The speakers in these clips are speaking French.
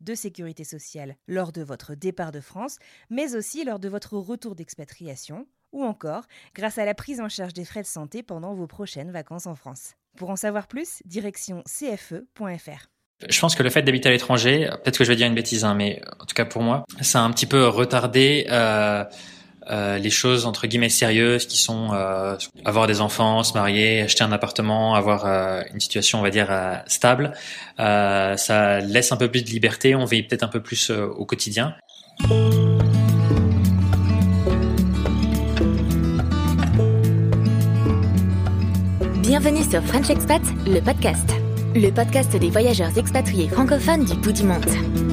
de sécurité sociale lors de votre départ de France, mais aussi lors de votre retour d'expatriation, ou encore grâce à la prise en charge des frais de santé pendant vos prochaines vacances en France. Pour en savoir plus, direction cfe.fr. Je pense que le fait d'habiter à l'étranger, peut-être que je vais dire une bêtise, hein, mais en tout cas pour moi, ça a un petit peu retardé euh, euh, les choses entre guillemets sérieuses qui sont euh, avoir des enfants, se marier, acheter un appartement, avoir euh, une situation on va dire stable. Ça laisse un peu plus de liberté, on veille peut-être un peu plus au quotidien. Bienvenue sur French Expat, le podcast. Le podcast des voyageurs expatriés francophones du bout du monde.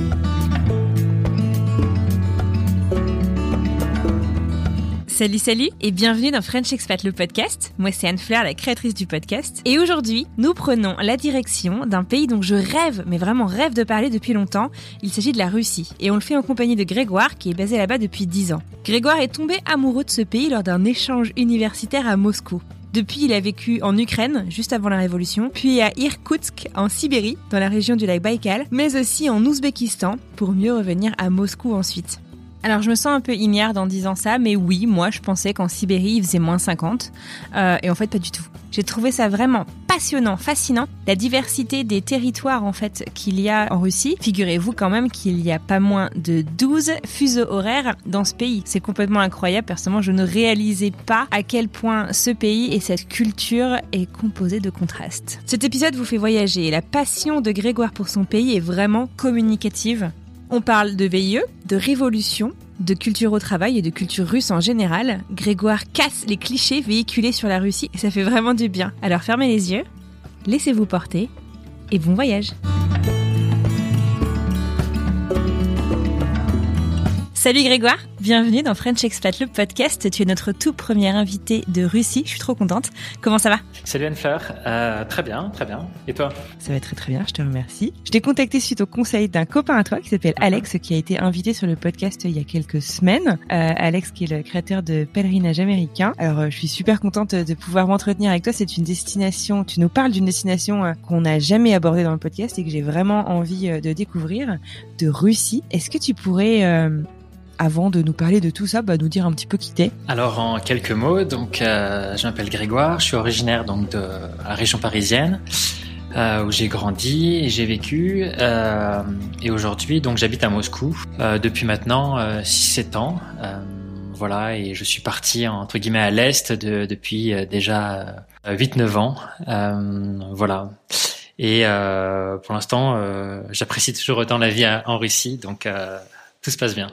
Salut, salut et bienvenue dans French Expat le podcast. Moi, c'est Anne Fleur, la créatrice du podcast. Et aujourd'hui, nous prenons la direction d'un pays dont je rêve, mais vraiment rêve de parler depuis longtemps. Il s'agit de la Russie. Et on le fait en compagnie de Grégoire, qui est basé là-bas depuis 10 ans. Grégoire est tombé amoureux de ce pays lors d'un échange universitaire à Moscou. Depuis, il a vécu en Ukraine, juste avant la Révolution, puis à Irkoutsk, en Sibérie, dans la région du lac Baïkal, mais aussi en Ouzbékistan, pour mieux revenir à Moscou ensuite. Alors je me sens un peu ignare en disant ça, mais oui, moi je pensais qu'en Sibérie il faisait moins 50, euh, et en fait pas du tout. J'ai trouvé ça vraiment passionnant, fascinant, la diversité des territoires en fait qu'il y a en Russie. Figurez-vous quand même qu'il y a pas moins de 12 fuseaux horaires dans ce pays. C'est complètement incroyable, personnellement je ne réalisais pas à quel point ce pays et cette culture est composé de contrastes. Cet épisode vous fait voyager, la passion de Grégoire pour son pays est vraiment communicative. On parle de VIE, de révolution, de culture au travail et de culture russe en général. Grégoire casse les clichés véhiculés sur la Russie et ça fait vraiment du bien. Alors fermez les yeux, laissez-vous porter et bon voyage. Salut Grégoire, bienvenue dans French Expat le podcast. Tu es notre tout premier invité de Russie. Je suis trop contente. Comment ça va? Salut Anne-Fleur, euh, très bien, très bien. Et toi? Ça va très très bien, je te remercie. Je t'ai contacté suite au conseil d'un copain à toi qui s'appelle Alex, qui a été invité sur le podcast il y a quelques semaines. Euh, Alex qui est le créateur de Pèlerinage américain. Alors euh, je suis super contente de pouvoir m'entretenir avec toi. C'est une destination, tu nous parles d'une destination euh, qu'on n'a jamais abordée dans le podcast et que j'ai vraiment envie euh, de découvrir, de Russie. Est-ce que tu pourrais... Avant de nous parler de tout ça, bah, nous dire un petit peu qui t'es. Alors en quelques mots, donc euh, je m'appelle Grégoire, je suis originaire donc de la région parisienne euh, où j'ai grandi et j'ai vécu euh, et aujourd'hui donc j'habite à Moscou euh, depuis maintenant 6-7 ans. Voilà et je suis parti entre guillemets à l'est de, depuis déjà 8-9 ans. Voilà. Et pour l'instant, j'apprécie toujours autant la vie en Russie, donc tout se passe bien.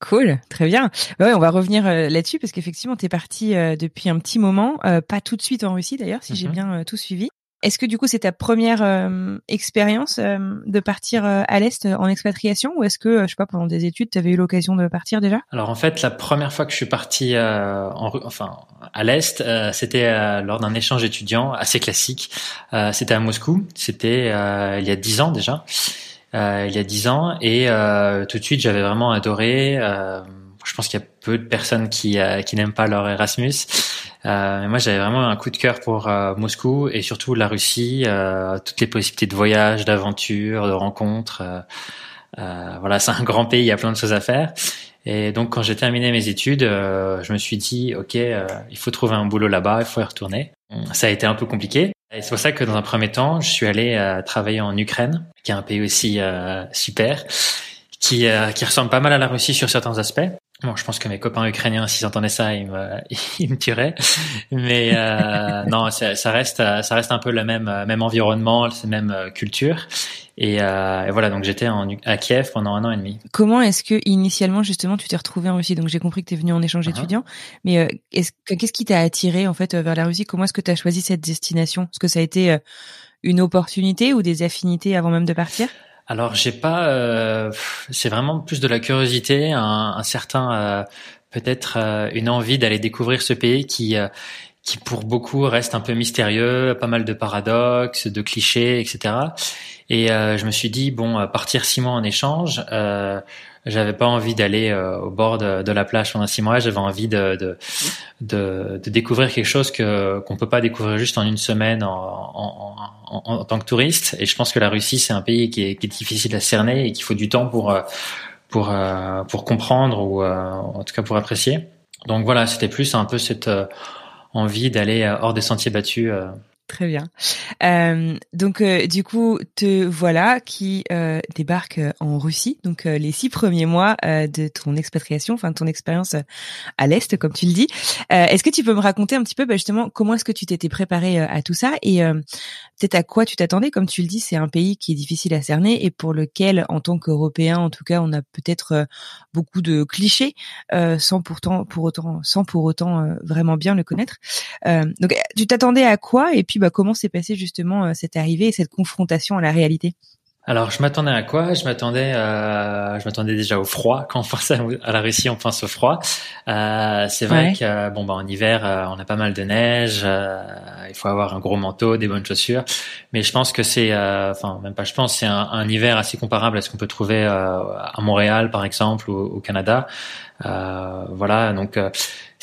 Cool, très bien. Ouais, on va revenir euh, là-dessus parce qu'effectivement, tu es parti euh, depuis un petit moment, euh, pas tout de suite en Russie d'ailleurs, si j'ai Mhm. bien tout suivi. Est-ce que du coup, c'est ta première euh, expérience euh, de partir euh, à l'Est en expatriation ou est-ce que, je sais pas, pendant des études, tu avais eu l'occasion de partir déjà? Alors en fait, la première fois que je suis parti euh, en, enfin à l'est, euh, c'était euh, lors d'un échange étudiant assez classique. Euh, c'était à Moscou. C'était euh, il y a dix ans déjà. Euh, il y a dix ans et euh, tout de suite j'avais vraiment adoré. Euh, je pense qu'il y a peu de personnes qui qui n'aiment pas leur Erasmus. Moi j'avais vraiment un coup de cœur pour Moscou et surtout la Russie, toutes les possibilités de voyage, d'aventure, de rencontres. voilà, c'est un grand pays, il y a plein de choses à faire. Et donc quand j'ai terminé mes études, je me suis dit ok, il faut trouver un boulot là-bas, il faut y retourner. Ça a été un peu compliqué. C'est pour ça que dans un premier temps, je suis allé euh, travailler en Ukraine, qui est un pays aussi euh, super, qui, euh, qui ressemble pas mal à la Russie sur certains aspects. Bon, je pense que mes copains ukrainiens, s'ils entendaient ça, ils me, ils me tueraient. Mais euh, non, ça, ça, reste, ça reste un peu le même, même environnement, la même culture. Et, euh, et, voilà, donc j'étais à Kiev pendant un an et demi. Comment est-ce que initialement justement tu t'es retrouvé en Russie? Donc j'ai compris que tu es venu en échange uh-huh. étudiant, mais euh, est-ce qu'est-ce qui t'a attiré en fait vers la Russie? Comment est-ce que tu as choisi cette destination? Est-ce que ça a été euh, une opportunité ou des affinités avant même de partir? Alors j'ai pas, euh, c'est vraiment plus de la curiosité, un, un certain euh, peut-être une envie d'aller découvrir ce pays qui qui pour beaucoup reste un peu mystérieux, pas mal de paradoxes, de clichés, etc. Et euh, je me suis dit bon, euh, partir six mois en échange, euh, j'avais pas envie d'aller euh, au bord de, de, la plage pendant six mois. J'avais envie de de, de, de, découvrir quelque chose que qu'on peut pas découvrir juste en une semaine en, en, en, en, tant que touriste. Et je pense que la Russie c'est un pays qui est, qui est difficile à cerner et qu'il faut du temps pour pour pour comprendre ou en tout cas pour apprécier. Donc voilà, c'était plus un peu cette envie d'aller hors des sentiers battus Très bien. Euh, donc euh, du coup, te voilà qui euh, débarque euh, en Russie. Donc euh, les six premiers mois de ton expatriation, enfin de ton expérience à l'est, comme tu le dis. est-ce que tu peux me raconter un petit peu bah, justement comment est-ce que tu t'étais préparé à tout ça et peut-être à quoi tu t'attendais? Comme tu le dis, c'est un pays qui est difficile à cerner et pour lequel, en tant qu'Européen, en tout cas, on a peut-être beaucoup de clichés, sans pourtant pour autant sans pour autant vraiment bien le connaître. donc tu t'attendais à quoi et puis bah, comment s'est passée justement euh, cette arrivée et cette confrontation à la réalité? Alors, je m'attendais à quoi? Je m'attendais, euh, je m'attendais déjà au froid. Quand on pense à, la Russie, on pense au froid. Euh, c'est vrai que bon, bah, en hiver, euh, on a pas mal de neige. Euh, il faut avoir un gros manteau, des bonnes chaussures. Mais je pense que c'est, enfin, même pas. Je pense, c'est un, un, hiver assez comparable à ce qu'on peut trouver à Montréal, par exemple, ou au Canada. Voilà, donc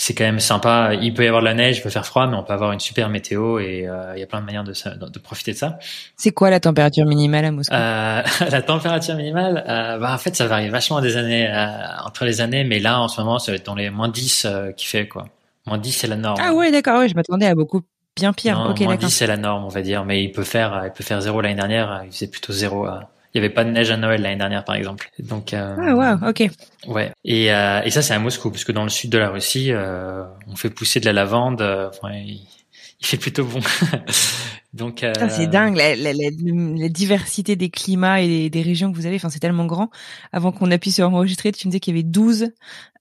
c'est quand même sympa. Il peut y avoir de la neige, il peut faire froid, mais on peut avoir une super météo et euh, il y a plein de manières de, de, profiter de ça. C'est quoi la température minimale à Moscou? Euh, La température minimale, euh, bah, en fait, ça varie vachement des années euh, entre les années, mais là, en ce moment, c'est dans les moins 10 euh, qui fait quoi. Moins 10, c'est la norme. Ah ouais, d'accord, ouais, je m'attendais à beaucoup bien pire. Non, moins 10, c'est la norme, on va dire, mais il peut faire, il peut faire zéro l'année dernière, il faisait plutôt zéro il y avait pas de neige à Noël l'année dernière, par exemple. Donc, euh, ah wow, ok. Ouais. Et, euh, et ça, c'est à Moscou, parce que dans le sud de la Russie, euh, on fait pousser de la lavande. Euh, enfin, il, il, fait plutôt bon. Donc, euh, c'est dingue la, la, la, diversité des climats et des, régions que vous avez. Enfin, c'est tellement grand. Avant qu'on appuie sur enregistrer, tu me disais qu'il y avait 12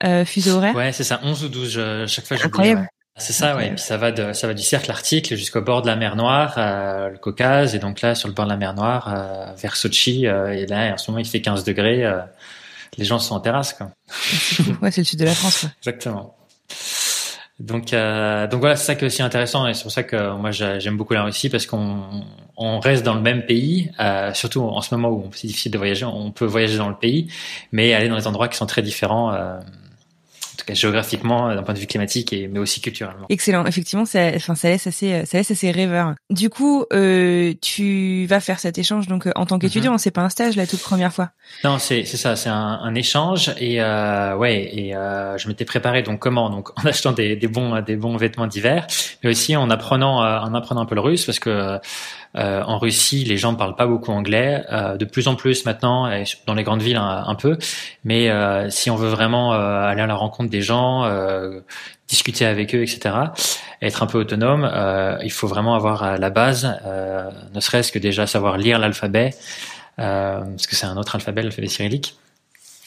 euh, fuseaux horaires. Ouais, c'est ça, 11 ou 12. chaque fois, Incroyable. C'est ça, ouais. Et puis ça va de ça va du cercle arctique jusqu'au bord de la mer Noire, euh, le Caucase, et donc là sur le bord de la mer Noire, euh, vers Sochi, euh, et là en ce moment il fait 15 degrés, euh, les gens sont en terrasse quoi. ouais, c'est le sud de la France. Quoi. Exactement. Donc euh, donc voilà, c'est ça qui est aussi intéressant, et c'est pour ça que moi j'aime beaucoup la Russie parce qu'on on reste dans le même pays, surtout en ce moment où c'est difficile de voyager, on peut voyager dans le pays, mais aller dans des endroits qui sont très différents tout cas géographiquement, euh, d'un point de vue climatique, et mais aussi culturellement. Excellent. Effectivement, ça, enfin, ça laisse assez, ça laisse assez rêveur. Du coup, euh, tu vas faire cet échange donc euh, en tant qu'étudiant, mm c'est pas un stage la toute première fois? Non, c'est c'est ça, c'est un, un, échange et euh, ouais, et euh, je m'étais préparé donc comment? Donc en achetant des, des bons des bons vêtements d'hiver, mais aussi en apprenant euh, en apprenant un peu le russe parce que euh, en Russie, les gens ne parlent pas beaucoup anglais. Euh, de plus en plus maintenant, et dans les grandes villes un, peu. Mais euh, si on veut vraiment aller à la rencontre des gens, discuter avec eux, etc., être un peu autonome, il faut vraiment avoir la base, ne serait-ce que déjà savoir lire l'alphabet, parce que c'est un autre alphabet, l'alphabet cyrillique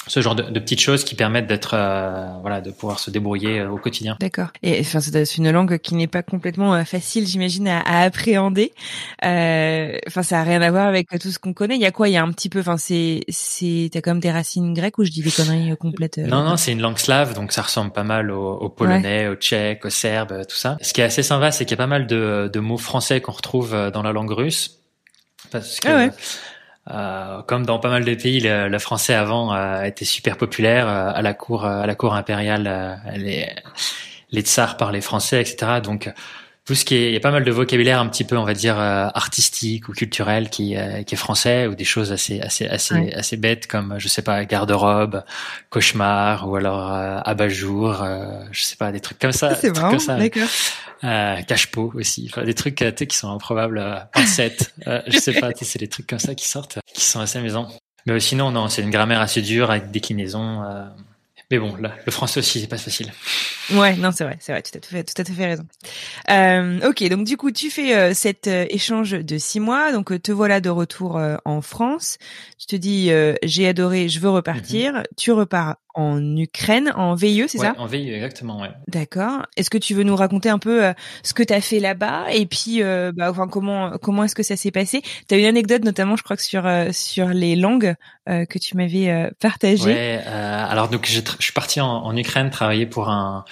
ce genre de, de, petites choses qui permettent d'être euh, voilà de pouvoir se débrouiller euh, au quotidien. D'accord. Et enfin c'est une langue qui n'est pas complètement euh, facile j'imagine à, à, appréhender. Enfin ça a rien à voir avec tout ce qu'on connaît. Il y a quoi? Il y a un petit peu enfin c'est c'est t'as comme des racines grecques ou je dis des conneries complètes Non non c'est une langue slave donc ça ressemble pas mal au, au polonais, au tchèque, au serbe tout ça. Ce qui est assez sympa c'est qu'il y a pas mal de, de mots français qu'on retrouve dans la langue russe parce que ah ouais. Euh, comme dans pas mal de pays, le, le français avant euh, été super populaire euh, à la cour, à la cour impériale. les, les tsars parlaient français, etc. Donc tout ce qui est, il y a pas mal de vocabulaire un petit peu, on va dire, artistique ou culturel qui, qui est français ou des choses assez, assez, assez, assez bêtes comme, je sais pas, garde-robe, cauchemar ou alors abat-jour, je sais pas, des trucs comme ça. C'est marrant, d'accord euh, cache-pot aussi, enfin, des trucs euh, qui sont improbables, euh, pincette, euh, je sais pas, c'est des trucs comme ça qui sortent, qui sont assez amusants. Mais sinon, non, c'est une grammaire assez dure avec déclinaison. Euh... Mais bon, là, le français aussi, c'est pas facile. Ouais, non, c'est vrai, c'est vrai, tu as tout fait, tout à fait raison. Euh, ok, donc du coup, tu fais euh, cet euh, échange de six mois, donc euh, te voilà de retour en France. Tu te dis, j'ai adoré, je veux repartir. Mhm. Tu repars en Ukraine, en VIE, c'est ouais, ça? En VIE, exactement, ouais. D'accord. Est-ce que tu veux nous raconter un peu ce que tu as fait là-bas? Et puis, bah, enfin, comment comment est-ce que ça s'est passé? Tu as une anecdote notamment, je crois que sur sur les langues que tu m'avais partagé. Ouais. alors donc, je, je suis parti en, en Ukraine travailler pour un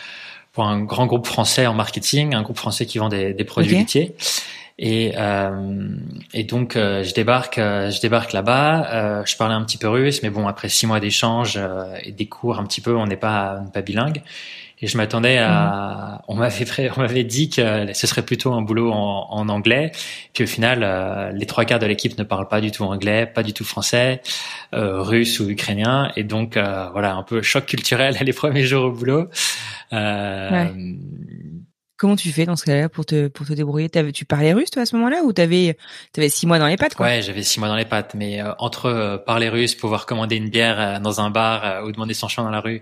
pour un grand groupe français en marketing, un groupe français qui vend des, des produits laitiers. Et, euh, et donc euh, je débarque, euh, je débarque là-bas. Euh, je parlais un petit peu russe, mais bon après six mois d'échange et des cours un petit peu, on n'est pas pas bilingue. Et je m'attendais à, mhm. on m'avait on m'avait dit que ce serait plutôt un boulot en, en anglais. Puis au final, les trois quarts de l'équipe ne parlent pas du tout anglais, pas du tout français, russe ou ukrainien. Et donc voilà, un peu choc culturel les premiers jours au boulot. Euh, Comment tu fais dans ce cas-là pour te pour te débrouiller? Tu parlais russe toi à ce moment-là ou t'avais avais six mois dans les pattes quoi? Ouais, j'avais six mois dans les pattes, mais euh, entre euh, parler russe, pouvoir commander une bière dans un bar ou demander son chemin dans la rue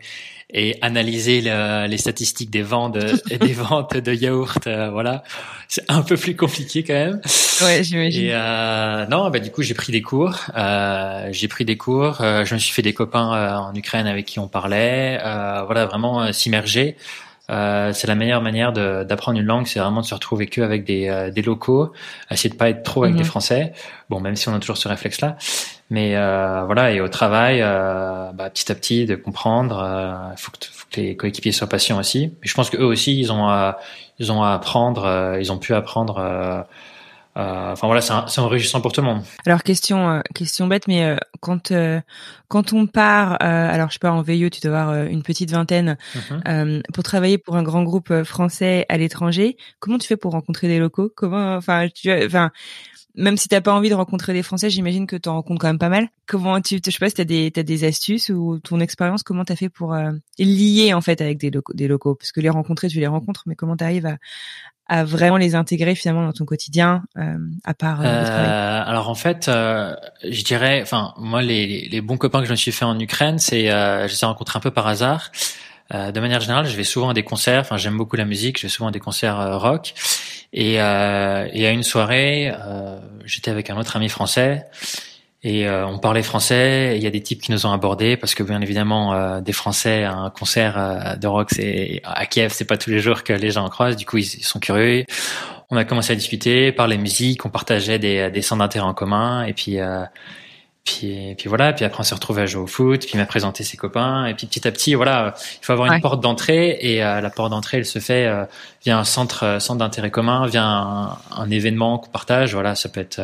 et analyser les statistiques des ventes des ventes de yaourt, voilà, c'est un peu plus compliqué quand même. Ouais, j'imagine. Et non, bah du coup j'ai pris des cours, j'ai pris des cours, je me suis fait des copains en Ukraine avec qui on parlait, voilà vraiment s'immerger. Euh, c'est la meilleure manière d'apprendre une langue, c'est vraiment de se retrouver que avec des, euh, des locaux, essayer de pas être trop avec des mhm. Français. Bon, même si on a toujours ce réflexe-là, mais euh, voilà. Et au travail, euh, bah, petit à petit, de comprendre. Il faut, que, faut que les coéquipiers soient patients aussi. Mais je pense que eux aussi, ils ont à, ils ont à apprendre, ils ont pu apprendre euh, enfin voilà, c'est enrichissant pour tout le monde. Alors question euh, question bête, mais euh, quand quand on part, alors je sais pas en VIE, tu dois avoir une petite vingtaine mhm. pour travailler pour un grand groupe français à l'étranger. Comment tu fais pour rencontrer des locaux? Comment, enfin, tu, enfin, même si t'as pas envie de rencontrer des Français, j'imagine que tu en rencontres quand même pas mal. Comment tu, je sais pas si t'as des t'as des astuces ou ton expérience, comment t'as fait pour lier en fait avec des locaux, des locaux, parce que les rencontrer, tu les rencontres, mais comment t'arrives à à vraiment les intégrer finalement dans ton quotidien euh, à part euh, euh, alors en fait euh, je dirais enfin moi les, les bons copains que je me suis fait en Ukraine c'est euh, je les ai rencontrés un peu par hasard euh, de manière générale je vais souvent à des concerts enfin j'aime beaucoup la musique je vais souvent à des concerts rock et, et à une soirée j'étais avec un autre ami français et euh, on parlait français. Il y a des types qui nous ont abordés parce que bien évidemment, euh, des Français à un concert euh, de rock, c'est à Kiev, c'est pas tous les jours que les gens en croisent. Du coup, ils, sont curieux. On a commencé à discuter, parler musique, on partageait des, des centres d'intérêt en commun, et puis puis, puis voilà, puis après on s'est retrouvé à jouer au foot, puis il m'a présenté ses copains, et puis petit à petit, voilà, il faut avoir une porte d'entrée, et euh, la porte d'entrée, elle se fait euh, via un centre, euh, centre d'intérêt commun, via un, un événement qu'on partage, voilà, ça peut être.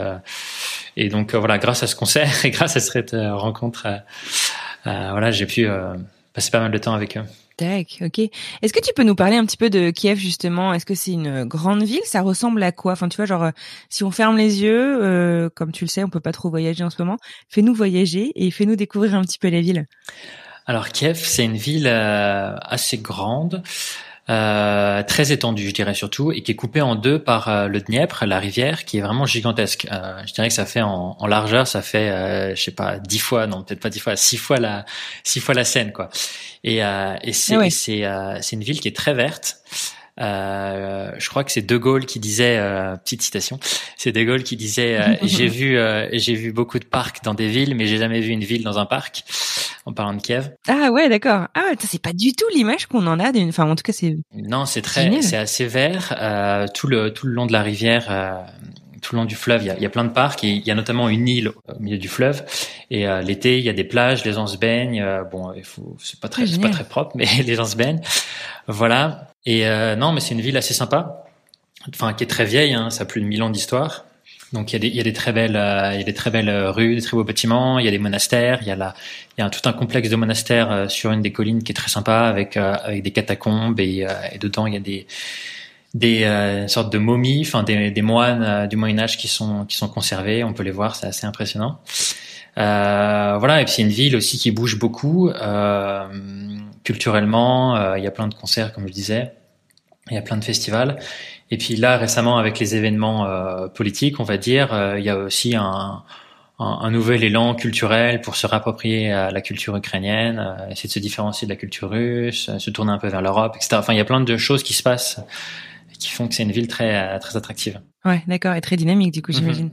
et donc voilà, grâce à ce concert et grâce à cette rencontre, voilà, j'ai pu passer pas mal de temps avec eux. Tac, ok. Est-ce que tu peux nous parler un petit peu de Kiev justement? Est-ce que c'est une grande ville? Ça ressemble à quoi? Enfin, tu vois, genre, euh, si on ferme les yeux, euh, comme tu le sais, on peut pas trop voyager en ce moment. Fais-nous voyager et fais-nous découvrir un petit peu la ville. Alors Kiev, c'est une ville euh, assez grande. Euh, très étendue, je dirais surtout, et qui est coupée en deux par euh, le Dniepr, la rivière, qui est vraiment gigantesque. Euh, je dirais que ça fait en, en largeur, ça fait, euh, je sais pas, dix fois, non peut-être pas dix fois, six fois la, six fois la Seine, quoi. Et, et c'est, ah c'est, c'est une ville qui est très verte. Euh, je crois que c'est De Gaulle qui disait, euh, petite citation, c'est De Gaulle qui disait, euh, j'ai vu, j'ai vu beaucoup de parcs dans des villes, mais j'ai jamais vu une ville dans un parc. En parlant de Kiev. Ah ouais, d'accord. Ah ouais, c'est pas du tout l'image qu'on en a d'une. Enfin, en tout cas, c'est. Non, c'est très, c'est assez vert. tout le tout le long de la rivière tout le long du fleuve, il y a, il y a plein de parcs. Et il y a notamment une île au milieu du fleuve. Et l'été, il y a des plages, les gens se baignent. bon, il faut, c'est pas très, c'est pas très propre, mais les gens se baignent. Voilà. Et euh, non, mais c'est une ville assez sympa, enfin qui est très vieille, hein, ça a plus de 1000 ans d'histoire. Donc il y a des, il y a des très belles, euh, il y a des très belles rues, des très beaux bâtiments. Il y a des monastères. Il y a là, il y a tout un complexe de monastères euh, sur une des collines qui est très sympa avec avec des catacombes et, et dedans il y a des des sortes de momies, enfin des, des moines du Moyen Âge qui sont qui sont conservés. On peut les voir, c'est assez impressionnant. voilà, et puis c'est une ville aussi qui bouge beaucoup. Euh, culturellement, euh, il y a plein de concerts, comme je disais, il y a plein de festivals. Et puis là, récemment, avec les événements euh, politiques, on va dire, euh, il y a aussi un, un, nouvel élan culturel pour se rapproprier à la culture ukrainienne, euh, essayer de se différencier de la culture russe, se tourner un peu vers l'Europe, etc. Enfin, il y a plein de choses qui se passent qui font que c'est une ville très très attractive. Ouais, d'accord, et très dynamique du coup, mhm. j'imagine.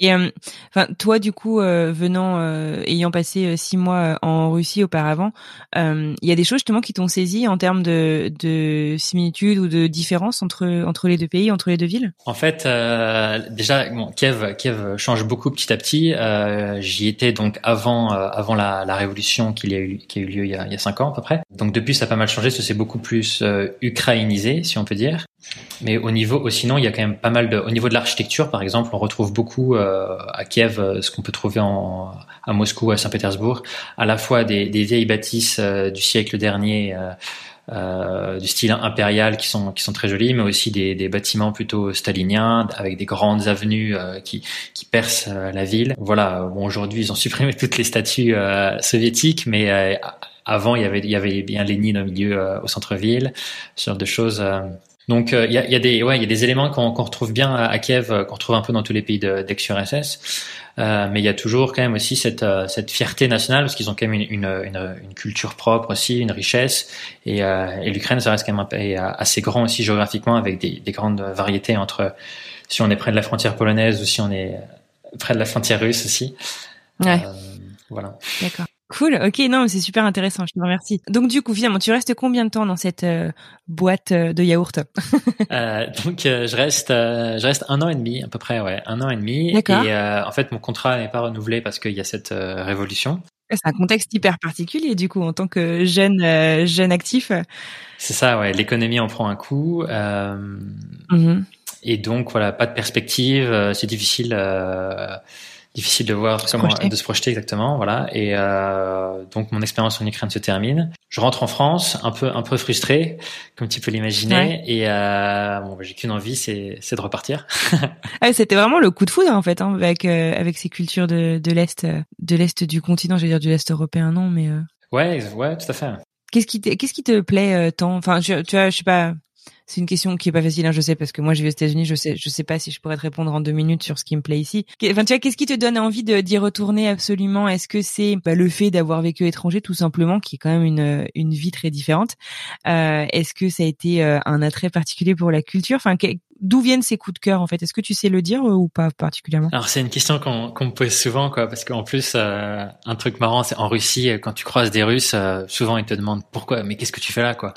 Et euh, enfin, toi, du coup, euh, venant, euh, ayant passé six mois en Russie auparavant, il y a des choses justement qui t'ont saisi en termes de, de similitudes ou de différences entre entre les deux pays, entre les deux villes? En fait, déjà, bon, Kiev, Kiev change beaucoup petit à petit. J'y étais donc avant avant la, la révolution qu'il a eu qui a eu lieu il y a, il y a cinq ans à peu près. Donc depuis, ça a pas mal changé, c'est beaucoup plus ukrainisé, si on peut dire. Mais au niveau, sinon, il y a quand même pas mal de. Au niveau de l'architecture, par exemple, on retrouve beaucoup euh, à Kiev euh, ce qu'on peut trouver à Moscou, à Saint-Pétersbourg, à la fois des, vieilles bâtisses euh, du siècle dernier. Du style impérial qui sont qui sont très jolis, mais aussi des, des bâtiments plutôt staliniens avec des grandes avenues qui qui percent la ville. Voilà. Bon, aujourd'hui ils ont supprimé toutes les statues soviétiques, mais avant il y avait il y avait bien Lénine au milieu au centre-ville, ce genre de choses. Donc il euh, y, a, y, a, des ouais il y a des éléments qu'on retrouve bien à, Kiev euh, qu'on retrouve un peu dans tous les pays d'ex-URSS euh, mais il y a toujours quand même aussi cette euh, cette fierté nationale parce qu'ils ont quand même une, une, une, culture propre aussi une richesse. Et, et l'Ukraine ça reste quand même un pays assez grand aussi géographiquement avec des, des, grandes variétés entre si on est près de la frontière polonaise ou si on est près de la frontière russe aussi. Ouais. voilà. D'accord Cool, ok, non, c'est super intéressant, je te remercie. Donc du coup, finalement, tu restes combien de temps dans cette euh, boîte euh, de yaourt? Euh, Donc je reste, je reste un an et demi à peu près, ouais, un an et demi. D'accord. Et en fait, mon contrat n'est pas renouvelé parce qu'il y a cette révolution. C'est un contexte hyper particulier du coup en tant que jeune jeune actif. C'est ça, ouais. L'économie en prend un coup. Mm-hmm. Et donc voilà, pas de perspective. c'est difficile difficile de voir comment de se projeter exactement voilà. Et euh, donc mon expérience en Ukraine se termine. Je rentre en France un peu un peu frustré comme tu peux l'imaginer. Et euh, bon j'ai qu'une envie c'est c'est de repartir. Ah, c'était vraiment le coup de foudre en fait hein, avec euh, avec ces cultures de de l'est de l'est du continent. Je vais dire du l'est européen non mais euh... ouais ouais tout à fait. Qu'est-ce qui qu'est-ce qui te plaît euh, tant? Enfin tu vois je sais pas c'est une question qui est pas facile, hein, je sais, parce que moi, j'ai vu aux États-Unis, je sais, je sais pas si je pourrais te répondre en deux minutes sur ce qui me plaît ici. Enfin, tu vois, qu'est-ce qui te donne envie d'y retourner absolument? Est-ce que c'est bah, le fait d'avoir vécu étranger, tout simplement, qui est quand même une une vie très différente? Euh, Est-ce que ça a été euh, un attrait particulier pour la culture? Enfin, d'où viennent ces coups de cœur en fait? Est-ce que tu sais le dire euh, ou pas particulièrement? Alors c'est une question qu'on me pose souvent quoi, parce qu'en plus euh, un truc marrant, c'est en Russie quand tu croises des Russes, souvent ils te demandent pourquoi, mais qu'est-ce que tu fais là quoi?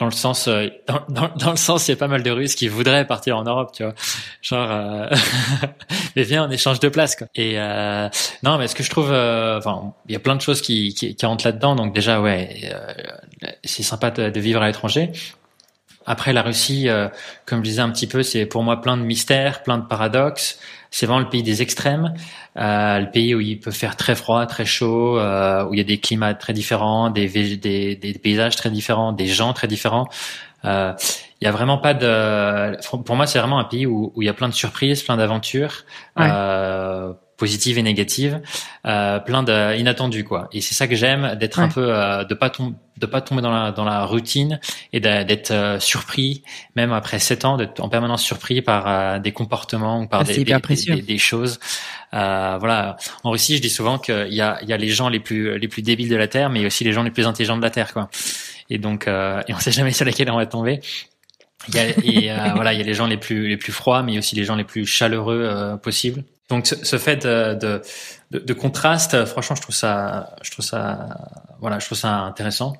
Dans le sens euh, dans, dans, le sens il y a pas mal de Russes qui voudraient partir en Europe tu vois. Genre euh... mais viens on échange de place quoi. Et euh... non mais ce que je trouve euh, enfin il y a plein de choses qui qui, qui rentrent là dedans donc déjà ouais euh, c'est sympa de, vivre à l'étranger après la Russie comme je disais un petit peu c'est pour moi plein de mystères plein de paradoxes c'est vraiment le pays des extrêmes, euh, le pays où il peut faire très froid, très chaud, euh, où il y a des climats très différents, des, des, des paysages très différents, des gens très différents. Euh, il y a vraiment pas de. Pour moi, c'est vraiment un pays où, où il y a plein de surprises, plein d'aventures. Euh, positives et négatives, euh, plein d'inattendus quoi. Et c'est ça que j'aime, d'être un peu, euh, de pas tomber, de pas tomber dans la dans la routine et d'être euh, surpris, même après sept ans, d'être en permanence surpris par euh, des comportements ou par ah, des, des, des, choses. Euh, voilà. En Russie, je dis souvent qu'il y a il y a les gens les plus les plus débiles de la terre, mais il y a aussi les gens les plus intelligents de la terre quoi. Et donc, et on sait jamais sur lesquels on va tomber. Il y a, et, voilà, il y a les gens les plus les plus froids, mais il y a aussi les gens les plus chaleureux euh, possibles. Donc ce, fait de, de, de, contraste, franchement, je trouve ça, je trouve ça, voilà, je trouve ça intéressant.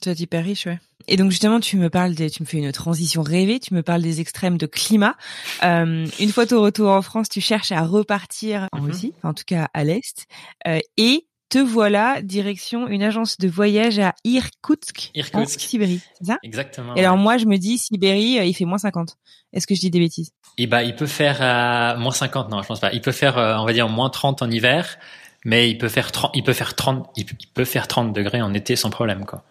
C'est hyper riche, ouais. Et donc justement, tu me parles, des, tu me fais une transition rêvée. Tu me parles des extrêmes de climat. Euh, une fois ton retour en France, tu cherches à repartir en mhm. Russie, en tout cas à l'est, euh, et te voilà direction une agence de voyage à Irkoutsk, Irkoutsk. en Sibérie, c'est ça? Exactement. Et alors moi, je me dis Sibérie, euh, il fait moins 50. Est-ce que je dis des bêtises? Eh bah, il peut faire euh, moins 50, non, je pense pas. Il peut faire, euh, on va dire, moins 30 en hiver, mais il peut faire 30, il peut faire 30, il peut faire 30 degrés en été sans problème, quoi.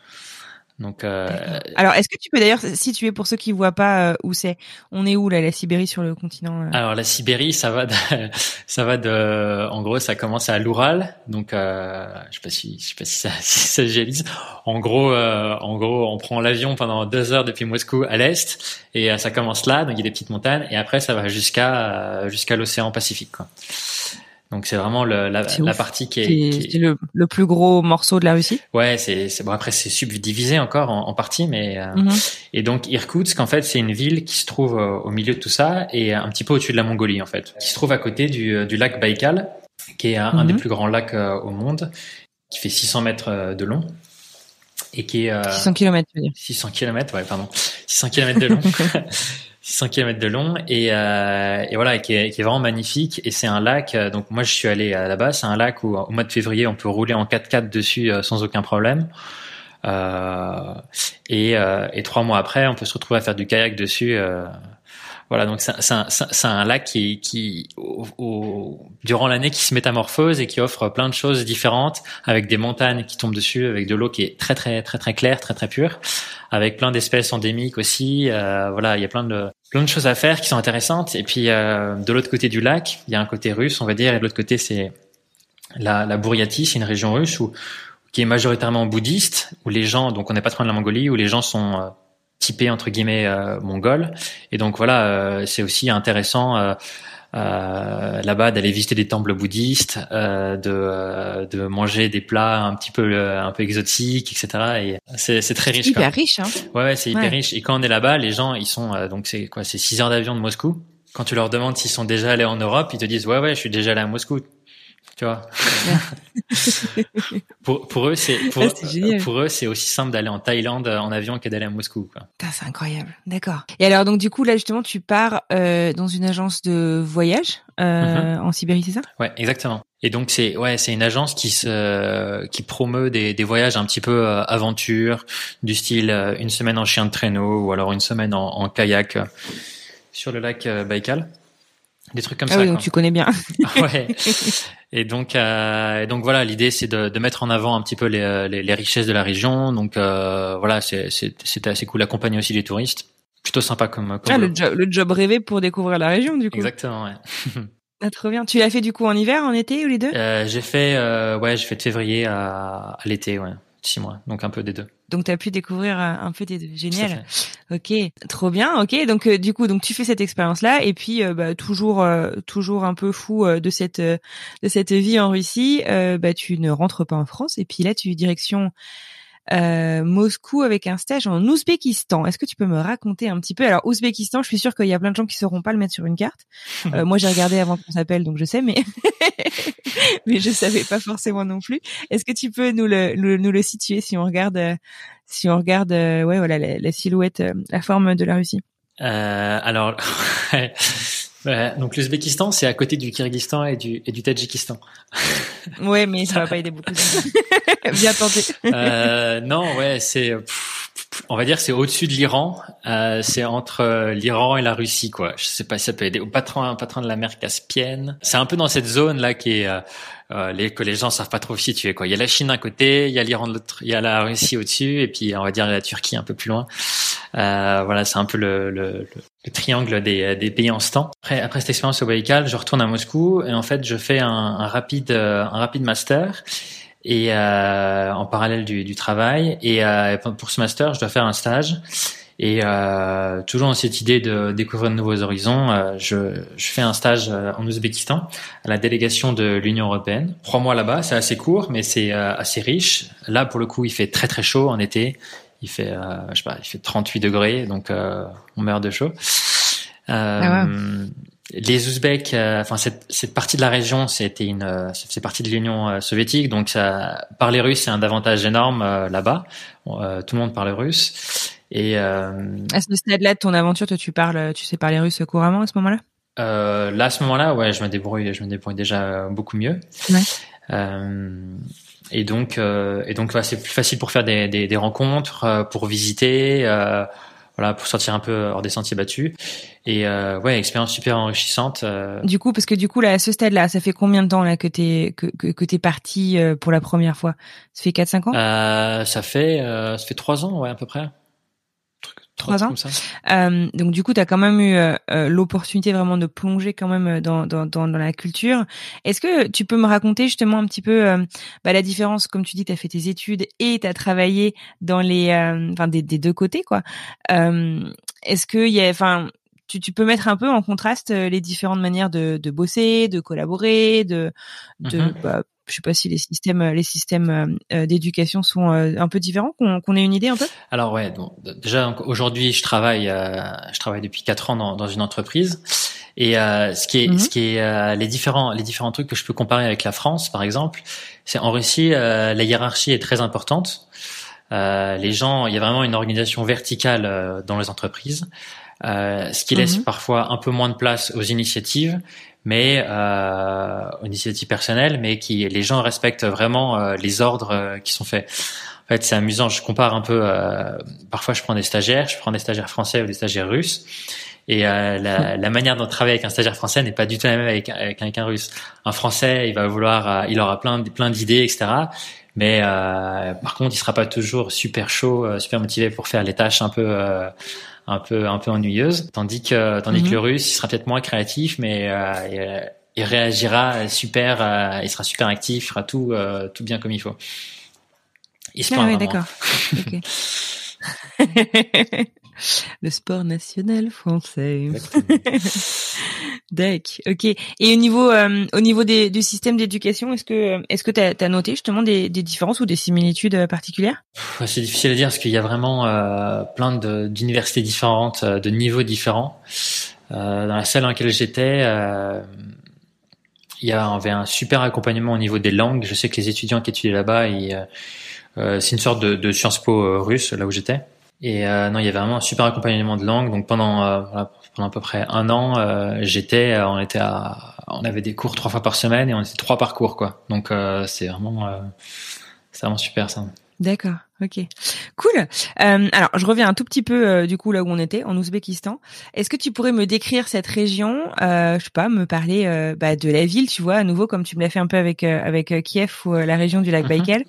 Donc, euh... alors, est-ce que tu peux d'ailleurs situer pour ceux qui voient pas euh, où c'est On est où là, la Sibérie sur le continent euh? Alors la Sibérie, ça va, de, ça va de, en gros, ça commence à l'Oural, donc euh, je sais pas si, je sais pas si ça, si ça. En gros, euh, en gros, on prend l'avion pendant deux heures depuis Moscou à l'est, et ça commence là, donc il y a des petites montagnes, et après ça va jusqu'à jusqu'à l'océan Pacifique. Quoi. Donc c'est vraiment le, la, la partie qui est, qui est, le, le, plus gros morceau de la Russie. Ouais, c'est bon après c'est subdivisé encore en, en partie, mais euh, mhm. et donc Irkoutsk en fait c'est une ville qui se trouve au milieu de tout ça et un petit peu au-dessus de la Mongolie en fait, qui se trouve à côté du, du lac Baïkal, qui est un, des mhm. plus grands lacs au monde, qui fait 600 mètres de long et qui est 600 km. 600 km, ouais pardon, 600 km de long. 600 km de long et, euh, et voilà qui est, qui est, vraiment magnifique. Et c'est un lac euh, donc moi je suis allé à là-bas. C'est un lac où au mois de février on peut rouler en 4x4 dessus euh, sans aucun problème. Euh, et, euh, et trois mois après on peut se retrouver à faire du kayak dessus euh, voilà, donc c'est un, un, un, lac qui, qui au, durant l'année, qui se métamorphose et qui offre plein de choses différentes, avec des montagnes qui tombent dessus, avec de l'eau qui est très très très très claire, très très pure, avec plein d'espèces endémiques aussi. Euh, voilà, il y a plein de plein de choses à faire qui sont intéressantes. Et puis euh, de l'autre côté du lac, il y a un côté russe, on va dire, et de l'autre côté c'est la, la Bouriatie, c'est une région russe où qui est majoritairement bouddhiste, où les gens, donc on n'est pas loin de la Mongolie, où les gens sont euh, typé entre guillemets euh, mongol. Et donc voilà, euh, c'est aussi intéressant euh, euh, là-bas d'aller visiter des temples bouddhistes, euh, de, de manger des plats un petit peu un peu exotiques, etc. Et c'est, c'est très riche. Hyper riche, hein. Ouais, ouais c'est hyper riche. Et quand on est là-bas, les gens, ils sont donc c'est quoi, c'est six heures d'avion de Moscou. Quand tu leur demandes s'ils sont déjà allés en Europe, ils te disent ouais ouais, je suis déjà allé à Moscou tu vois. pour, pour eux, c'est pour, pour, eux, c'est aussi simple d'aller en Thaïlande en avion que d'aller à Moscou. Quoi. C'est incroyable, d'accord. Et alors donc du coup là justement tu pars euh, dans une agence de voyage euh, mm-hmm. en Sibérie, c'est ça? Ouais, exactement. Et donc c'est ouais, c'est une agence qui se qui promeut des, des voyages un petit peu euh, aventure, du style euh, une semaine en chien de traîneau ou alors une semaine en, en kayak sur le lac Baïkal des trucs comme ah ça. Oui, donc tu connais bien. ouais. Et donc, euh, et donc voilà, l'idée c'est de, de, mettre en avant un petit peu les, les, les richesses de la région. Donc euh, voilà, c'est c'est assez cool. Accompagner aussi les touristes. Plutôt sympa comme. comme ah, le, job, le job rêvé pour découvrir la région du coup. Exactement. Ouais. ah, trop bien. Tu l'as fait du coup en hiver, en été ou les deux? Euh, J'ai fait, euh, ouais, j'ai fait de février à, à l'été, ouais, six mois, donc un peu des deux. Donc tu as pu découvrir euh, un peu des génial. Ok, trop bien. Ok, donc euh, du coup donc tu fais cette expérience là et puis euh, bah, toujours toujours un peu fou de cette de cette vie en Russie, bah tu ne rentres pas en France et puis là tu direction euh, Moscou avec un stage en Ouzbékistan. Est-ce que tu peux me raconter un petit peu? Alors Ouzbékistan, je suis sûre qu'il y a plein de gens qui sauront pas le mettre sur une carte. Euh, moi, j'ai regardé avant qu'on s'appelle, donc je sais, mais mais je savais pas forcément non plus. Est-ce que tu peux nous le, nous le situer si on regarde euh, si on regarde ouais voilà la, silhouette, la forme de la Russie? Alors donc l'Ouzbékistan, c'est à côté du Kyrgyzstan et du, et du Tadjikistan. ouais, mais ça va pas aider beaucoup. Bien tenté. euh, non, ouais, c'est, on va dire, c'est au-dessus de l'Iran. Euh, c'est entre l'Iran et la Russie, quoi. Je sais pas si ça peut aider. Au patron, patron de la mer Caspienne. C'est un peu dans cette zone là qui est euh, euh, les, que les gens savent pas trop situer. Quoi. Il y a la Chine d'un côté, il y a l'Iran de l'autre, il y a la Russie au-dessus, et puis on va dire la Turquie un peu plus loin. Euh, voilà, c'est un peu le, le, le triangle des, des, pays en ce temps. Après, après cette expérience au Baïkal, je retourne à Moscou et en fait, je fais un, un rapide, euh, un rapide master et euh, en parallèle du, du travail. Et euh, pour ce master, je dois faire un stage. Et euh, toujours dans cette idée de découvrir de nouveaux horizons, euh, je, je, fais un stage euh, en Ouzbékistan à la délégation de l'Union européenne. Trois mois là-bas, c'est assez court, mais c'est euh, assez riche. Là, pour le coup, il fait très très chaud en été. Il fait, je sais pas, il fait 38 degrés, donc on meurt de chaud. Ah les Ouzbeks, enfin cette, cette, partie de la région, c'était une, c'est partie de l'Union soviétique, donc ça, parler russe, c'est un avantage énorme là-bas. tout le monde parle russe. Et euh, à ce stade-là de ton aventure, toi, tu parles, tu sais parler russe couramment à ce moment-là? Euh, Là, à ce moment-là, ouais, je me débrouille, je me débrouille déjà beaucoup mieux. Ouais. Euh, et donc, euh, et donc, ouais, c'est plus facile pour faire des, des, des rencontres, euh, pour visiter, euh, voilà, pour sortir un peu hors des sentiers battus. Et euh, ouais, expérience super enrichissante. Du coup, parce que du coup, là, à ce stade-là, ça fait combien de temps là que t'es que que, que t'es parti pour la première fois? Ça fait 4-5 ans? Ça fait ça fait trois ans, ouais, à peu près. Trois ans. Euh, donc du coup, tu as quand même eu euh, euh, l'opportunité vraiment de plonger quand même euh, dans, dans, dans, dans la culture. Est-ce que tu peux me raconter justement un petit peu bah, la différence, comme tu dis, tu as fait tes études et tu as travaillé dans les, enfin des, des, deux côtés, quoi. Est-ce que y a, enfin, tu, tu peux mettre un peu en contraste les différentes manières de, de bosser, de collaborer, de, de Mhm. bah, je sais pas si les systèmes les systèmes euh, d'éducation sont euh, un peu différents, qu'on ait une idée un peu? Alors ouais, d- déjà aujourd'hui je travaille, euh, je travaille depuis quatre ans dans, dans une entreprise et euh, ce qui est, Mhm. ce qui est euh, les différents, les différents trucs que je peux comparer avec la France par exemple, c'est en Russie euh, la hiérarchie est très importante. Euh, les gens, il y a vraiment une organisation verticale euh, dans les entreprises, euh, ce qui laisse Mhm. parfois un peu moins de place aux initiatives, mais euh, aux initiatives personnelles, mais qui les gens respectent vraiment euh, les ordres euh, qui sont faits. En fait, c'est amusant. Je compare un peu. euh, parfois, je prends des stagiaires, je prends des stagiaires français ou des stagiaires russes, et euh, la, la manière dont travailler avec un stagiaire français n'est pas du tout la même avec, avec, avec un russe. Un français, il va vouloir, euh, il aura plein, plein d'idées, etc. Mais euh, par contre, il sera pas toujours super chaud, super motivé pour faire les tâches un peu, euh, un peu, un peu ennuyeuses. Tandis que, tandis Mhm. que le russe, il sera peut-être moins créatif, mais euh, il, il réagira super, euh, il sera super actif, il fera tout, euh, tout bien comme il faut. Histoire Ah oui, d'accord. Ok. Le sport national français. D'accord. Ok. Et au niveau, euh, au niveau des, du système d'éducation, est-ce que, est-ce que t'as as noté justement des, des différences ou des similitudes euh, particulières? C'est difficile à dire parce qu'il y a vraiment euh, plein d'universités différentes, euh, de niveaux différents. Euh, dans la salle dans laquelle j'étais, il y avait un super accompagnement au niveau des langues. Je sais que les étudiants qui étudiaient là-bas, ils, c'est une sorte de, de Sciences Po russe là où j'étais. Et euh, non, il y avait vraiment un super accompagnement de langue. Donc pendant euh, pendant à peu près un an, euh, j'étais, euh, on était à, on avait des cours trois fois par semaine et on était trois par cours quoi. Donc c'est vraiment, c'est vraiment super ça. D'accord. Ok. Cool. Euh, alors, je reviens un tout petit peu euh, du coup là où on était, en Ouzbékistan. Est-ce que tu pourrais me décrire cette région euh, Je sais pas, me parler euh, bah, de la ville, tu vois, à nouveau comme tu me l'as fait un peu avec euh, avec euh, Kiev ou la région du lac. Baïkal.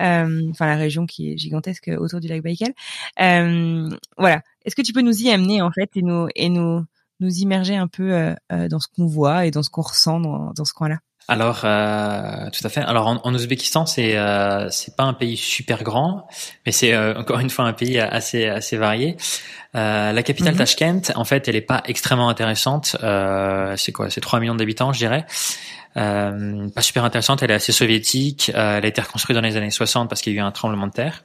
Euh, Enfin, la région qui est gigantesque autour du lac Baïkal. Euh, voilà. Est-ce que tu peux nous y amener en fait et nous et nous nous immerger un peu dans ce qu'on voit et dans ce qu'on ressent dans, dans ce coin-là? Alors, euh, tout à fait. Alors, en, en Ouzbékistan, c'est euh, c'est pas un pays super grand, mais c'est euh, encore une fois un pays assez assez varié. Euh, la capitale Mhm. Tashkent, en fait, elle est pas extrêmement intéressante. Euh, c'est quoi? C'est 3 millions d'habitants, je dirais. Euh, pas super intéressante. Elle est assez soviétique. Euh, elle a été reconstruite dans les années 60 parce qu'il y a eu un tremblement de terre.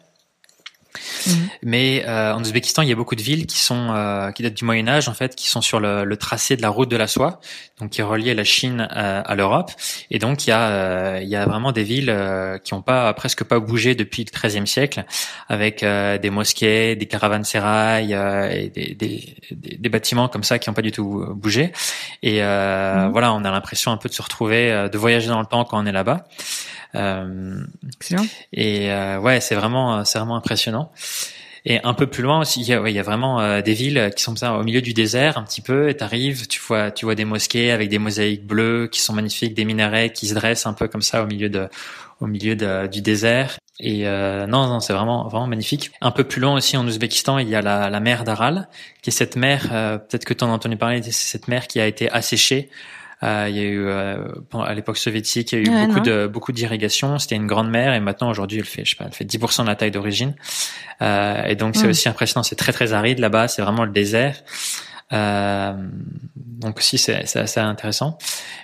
Mhm. Mais euh, en Ouzbékistan, il y a beaucoup de villes qui sont euh, qui datent du Moyen Âge en fait, qui sont sur le, le tracé de la route de la soie, donc qui reliait la Chine euh, à l'Europe. Et donc il y a euh, il y a vraiment des villes euh, qui ont pas presque pas bougé depuis le XIIIe siècle, avec euh, des mosquées, des caravansérails euh, et des, des, des, des bâtiments comme ça qui ont pas du tout bougé. Et euh, Mhm. voilà, on a l'impression un peu de se retrouver, euh, de voyager dans le temps quand on est là-bas. Euh, Excellent. et euh, ouais, c'est vraiment, c'est vraiment impressionnant. Et un peu plus loin aussi, il y a, il y a vraiment euh, des villes qui sont ça au milieu du désert un petit peu. Et t'arrives, tu vois, tu vois des mosquées avec des mosaïques bleues qui sont magnifiques, des minarets qui se dressent un peu comme ça au milieu de, au milieu du désert. Et euh, non, non, c'est vraiment, vraiment magnifique. Un peu plus loin aussi en Ouzbékistan, il y a la, la mer d'Aral, qui est cette mer. euh, Peut-être que tu en as entendu parler. C'est cette mer qui a été asséchée. Euh, il y a eu euh, à l'époque soviétique, il y a eu Ouais, beaucoup non. de beaucoup d'irrigation. C'était une grande mer et maintenant aujourd'hui, elle fait, je sais pas, elle fait 10% de la taille d'origine. Euh, et donc c'est aussi impressionnant. C'est très très aride là-bas. C'est vraiment le désert. Euh, donc aussi c'est assez intéressant.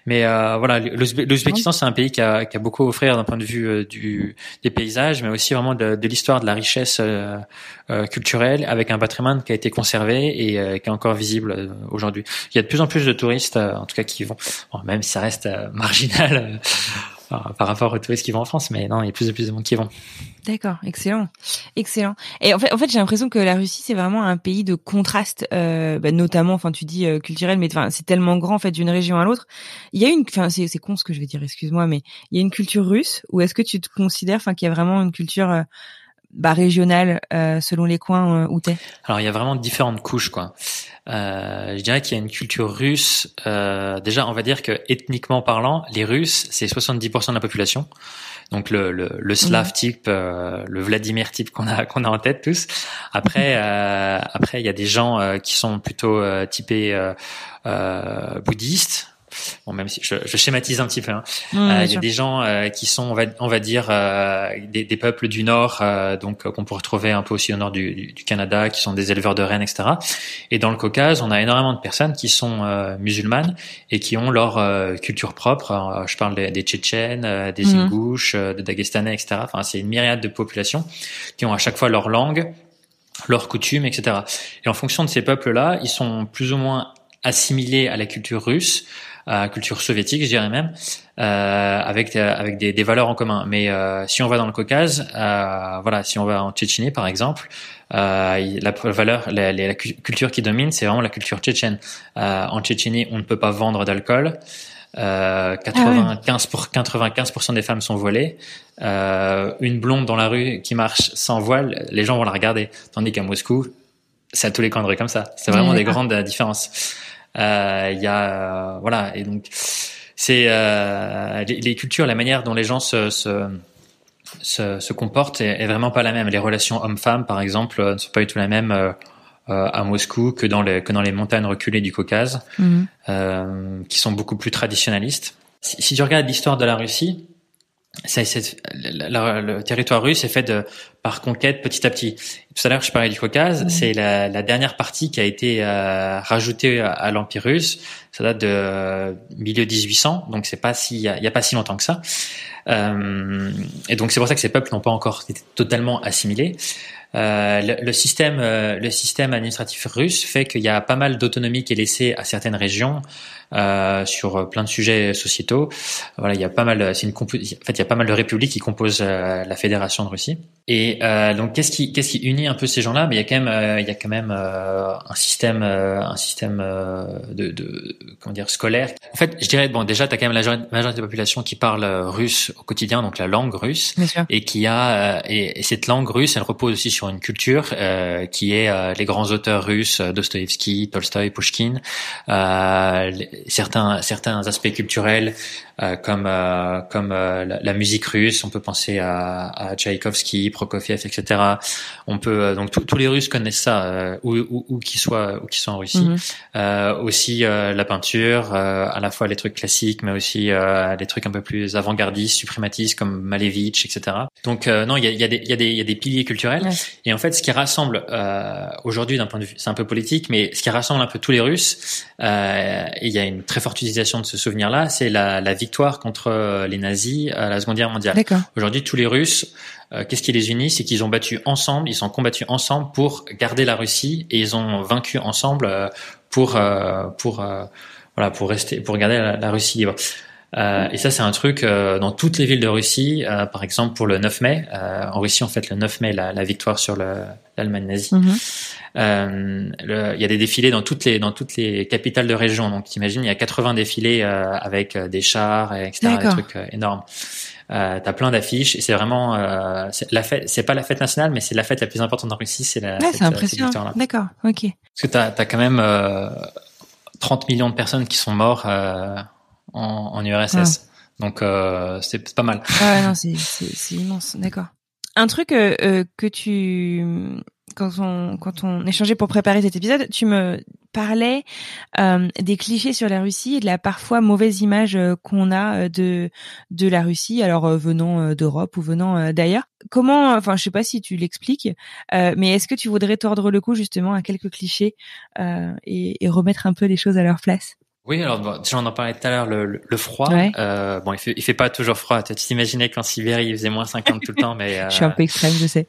Mais euh, voilà, l'Ouzbé- l'Ouzbékistan c'est un pays qui a, qui a beaucoup à offrir d'un point de vue euh, du des paysages, mais aussi vraiment de, de l'histoire, de la richesse euh, culturelle, avec un patrimoine qui a été conservé et qui est encore visible aujourd'hui. Il y a de plus en plus de touristes, en tout cas qui vont, même si ça reste marginal par rapport aux touristes qui vont en France, mais non, il y a plus de plus de monde qui vont. D'accord, excellent, excellent. Et en fait, en fait, j'ai l'impression que la Russie c'est vraiment un pays de contraste, euh, bah, notamment, enfin, tu dis euh, culturel, mais enfin, c'est tellement grand en fait d'une région à l'autre. Il y a une, enfin, c'est c'est con ce que je vais dire, excuse-moi, mais il y a une culture russe, ou est-ce que tu te considères, enfin, qu'il y a vraiment une culture euh, bah, régionale euh, selon les coins euh, où t'es Alors il y a vraiment différentes couches quoi. Euh, je dirais qu'il y a une culture russe. Euh, déjà, on va dire que ethniquement parlant, les Russes c'est 70% de la population. Donc le, le, le slave type, euh, le Vladimir type qu'on a qu'on a en tête tous. Après euh, après il y a des gens euh, qui sont plutôt euh, typés euh, euh, bouddhistes. Bon, même si je, je schématise un petit peu, hein. Mmh, Euh, il y a des gens euh, qui sont, on va, on va dire, euh, des, des peuples du Nord, euh, donc euh, qu'on peut retrouver un peu aussi au nord du, du- du Canada, qui sont des éleveurs de rennes, etc. Et dans le Caucase, on a énormément de personnes qui sont euh, musulmanes et qui ont leur euh, culture propre. Alors, je parle des, des Tchétchènes, euh, des Mhm. Ingouches, euh, des Dagestanais, etc. Enfin, c'est une myriade de populations qui ont à chaque fois leur langue, leurs coutumes, etc. Et en fonction de ces peuples-là, ils sont plus ou moins assimilés à la culture russe, culture soviétique, je dirais même, euh, avec euh, avec des, des valeurs en commun. Mais euh, si on va dans le Caucase, euh, voilà, si on va en Tchétchénie par exemple, euh, la valeur, la, la- la cu- culture qui domine, c'est vraiment la culture tchétchène. Euh, en Tchétchénie, on ne peut pas vendre d'alcool. Euh, 95 pour 95% des femmes sont voilées. Euh, une blonde dans la rue qui marche sans voile, les gens vont la regarder. Tandis qu'à Moscou, c'est à tous les coins de rue comme ça. C'est vraiment des grandes différences. Euh, Il y a euh, voilà et donc c'est euh, les, les cultures, la manière dont les gens se, se se, se comportent est, est vraiment pas la même. Les relations hommes-femmes, par exemple, ne sont pas du tout la même euh, à Moscou que dans les que dans les montagnes reculées du Caucase Mhm. euh, qui sont beaucoup plus traditionnalistes. Si, si tu regardes l'histoire de la Russie, c'est, c'est- le territoire russe est fait de, par conquête petit à petit. Tout à l'heure, je parlais du Caucase. C'est la, la dernière partie qui a été euh, rajoutée à, à l'Empire russe. Ça date de euh, milieu 1800, donc c'est pas si, il y y a pas si longtemps que ça. Euh, et donc c'est pour ça que ces peuples n'ont pas encore été totalement assimilés. Euh, le, le système, euh, le système administratif russe fait qu'il y a pas mal d'autonomie qui est laissée à certaines régions euh, sur plein de sujets sociétaux. Voilà, il y a pas mal, c'est une en fait, il y a pas mal de républiques qui composent euh, la fédération de Russie. Et euh, donc, qu'est-ce qui, qu'est-ce qui unit un peu ces gens-là? Mais il y a quand même, euh, il y a quand même euh, un système, euh, un système euh, de, de, comment dire, scolaire. En fait, je dirais, bon, déjà, tu as quand même la majorité de la population qui parle euh, russe au quotidien, donc la langue russe Bien sûr. et qui a et, et cette langue russe, elle repose aussi sur une culture euh, qui est euh, les grands auteurs russes, Dostoïevski, Tolstoï, Pushkin, euh, certains certains aspects culturels euh, comme euh, comme euh, la, la musique russe, on peut penser à, à Tchaïkovski, Prokofiev, etc. On peut euh, donc tous- les Russes connaissent ça, euh, où, où, où qu'ils soient où qu'ils soient en Russie. Mhm. Euh, aussi la peinture, à la fois les trucs classiques, mais aussi les trucs un peu plus avant-gardistes, suprématistes comme Malevich, etc. Donc non, il y a, il y, a des- y, a des- y a des piliers culturels. Ouais. Et en fait, ce qui rassemble aujourd'hui, d'un point de vue, c'est un peu politique, mais ce qui rassemble un peu tous les Russes, et il y a une très forte utilisation de ce souvenir-là, c'est la, la victoire contre les nazis à la Seconde Guerre mondiale. D'accord. Aujourd'hui, tous les Russes, euh, qu'est-ce qui les unit? C'est qu'ils ont battu ensemble, ils sont combattus ensemble pour garder la Russie et ils ont vaincu ensemble euh, pour euh, pour voilà pour rester pour garder la, la Russie libre. Euh, et ça, c'est un truc euh, dans toutes les villes de Russie. euh, par exemple, pour le 9 mai, euh, en Russie, on fête le 9 mai la, la victoire sur le- l'Allemagne nazie. Euh, le- il y a des défilés dans toutes les dans toutes les capitales de région. Donc, t'imagines, il y a 80 défilés euh, avec des chars, et etc. Des trucs énormes. Euh, T'as plein d'affiches et c'est vraiment euh, c'est la fête. C'est pas la fête nationale, mais c'est la fête la plus importante en Russie. C'est la Ouais, cette, c'est euh, impressionnant. D'accord. Ok. Parce que t'as as quand même euh, 30 millions de personnes qui sont morts euh, en, en URSS. Donc euh, c'est pas mal. Ah ouais, non, c'est immense. D'accord. Un truc que tu quand on quand on échangeait pour préparer cet épisode, tu me parlais euh, des clichés sur la Russie et de la parfois mauvaise image euh, qu'on a euh, de de la Russie, alors euh, venant d'Europe ou venant d'ailleurs. Comment, enfin, je sais pas si tu l'expliques, euh, mais est-ce que tu voudrais tordre le cou justement à quelques clichés et, et remettre un peu les choses à leur place? Oui, alors bon, on en parlait tout à l'heure, le, le- le froid. Ouais. Euh, bon, il fait, il fait pas toujours froid. Tu t'imaginais qu'en Sibérie il faisait moins 50 tout le temps, mais, euh, Je suis un peu extrême, je sais.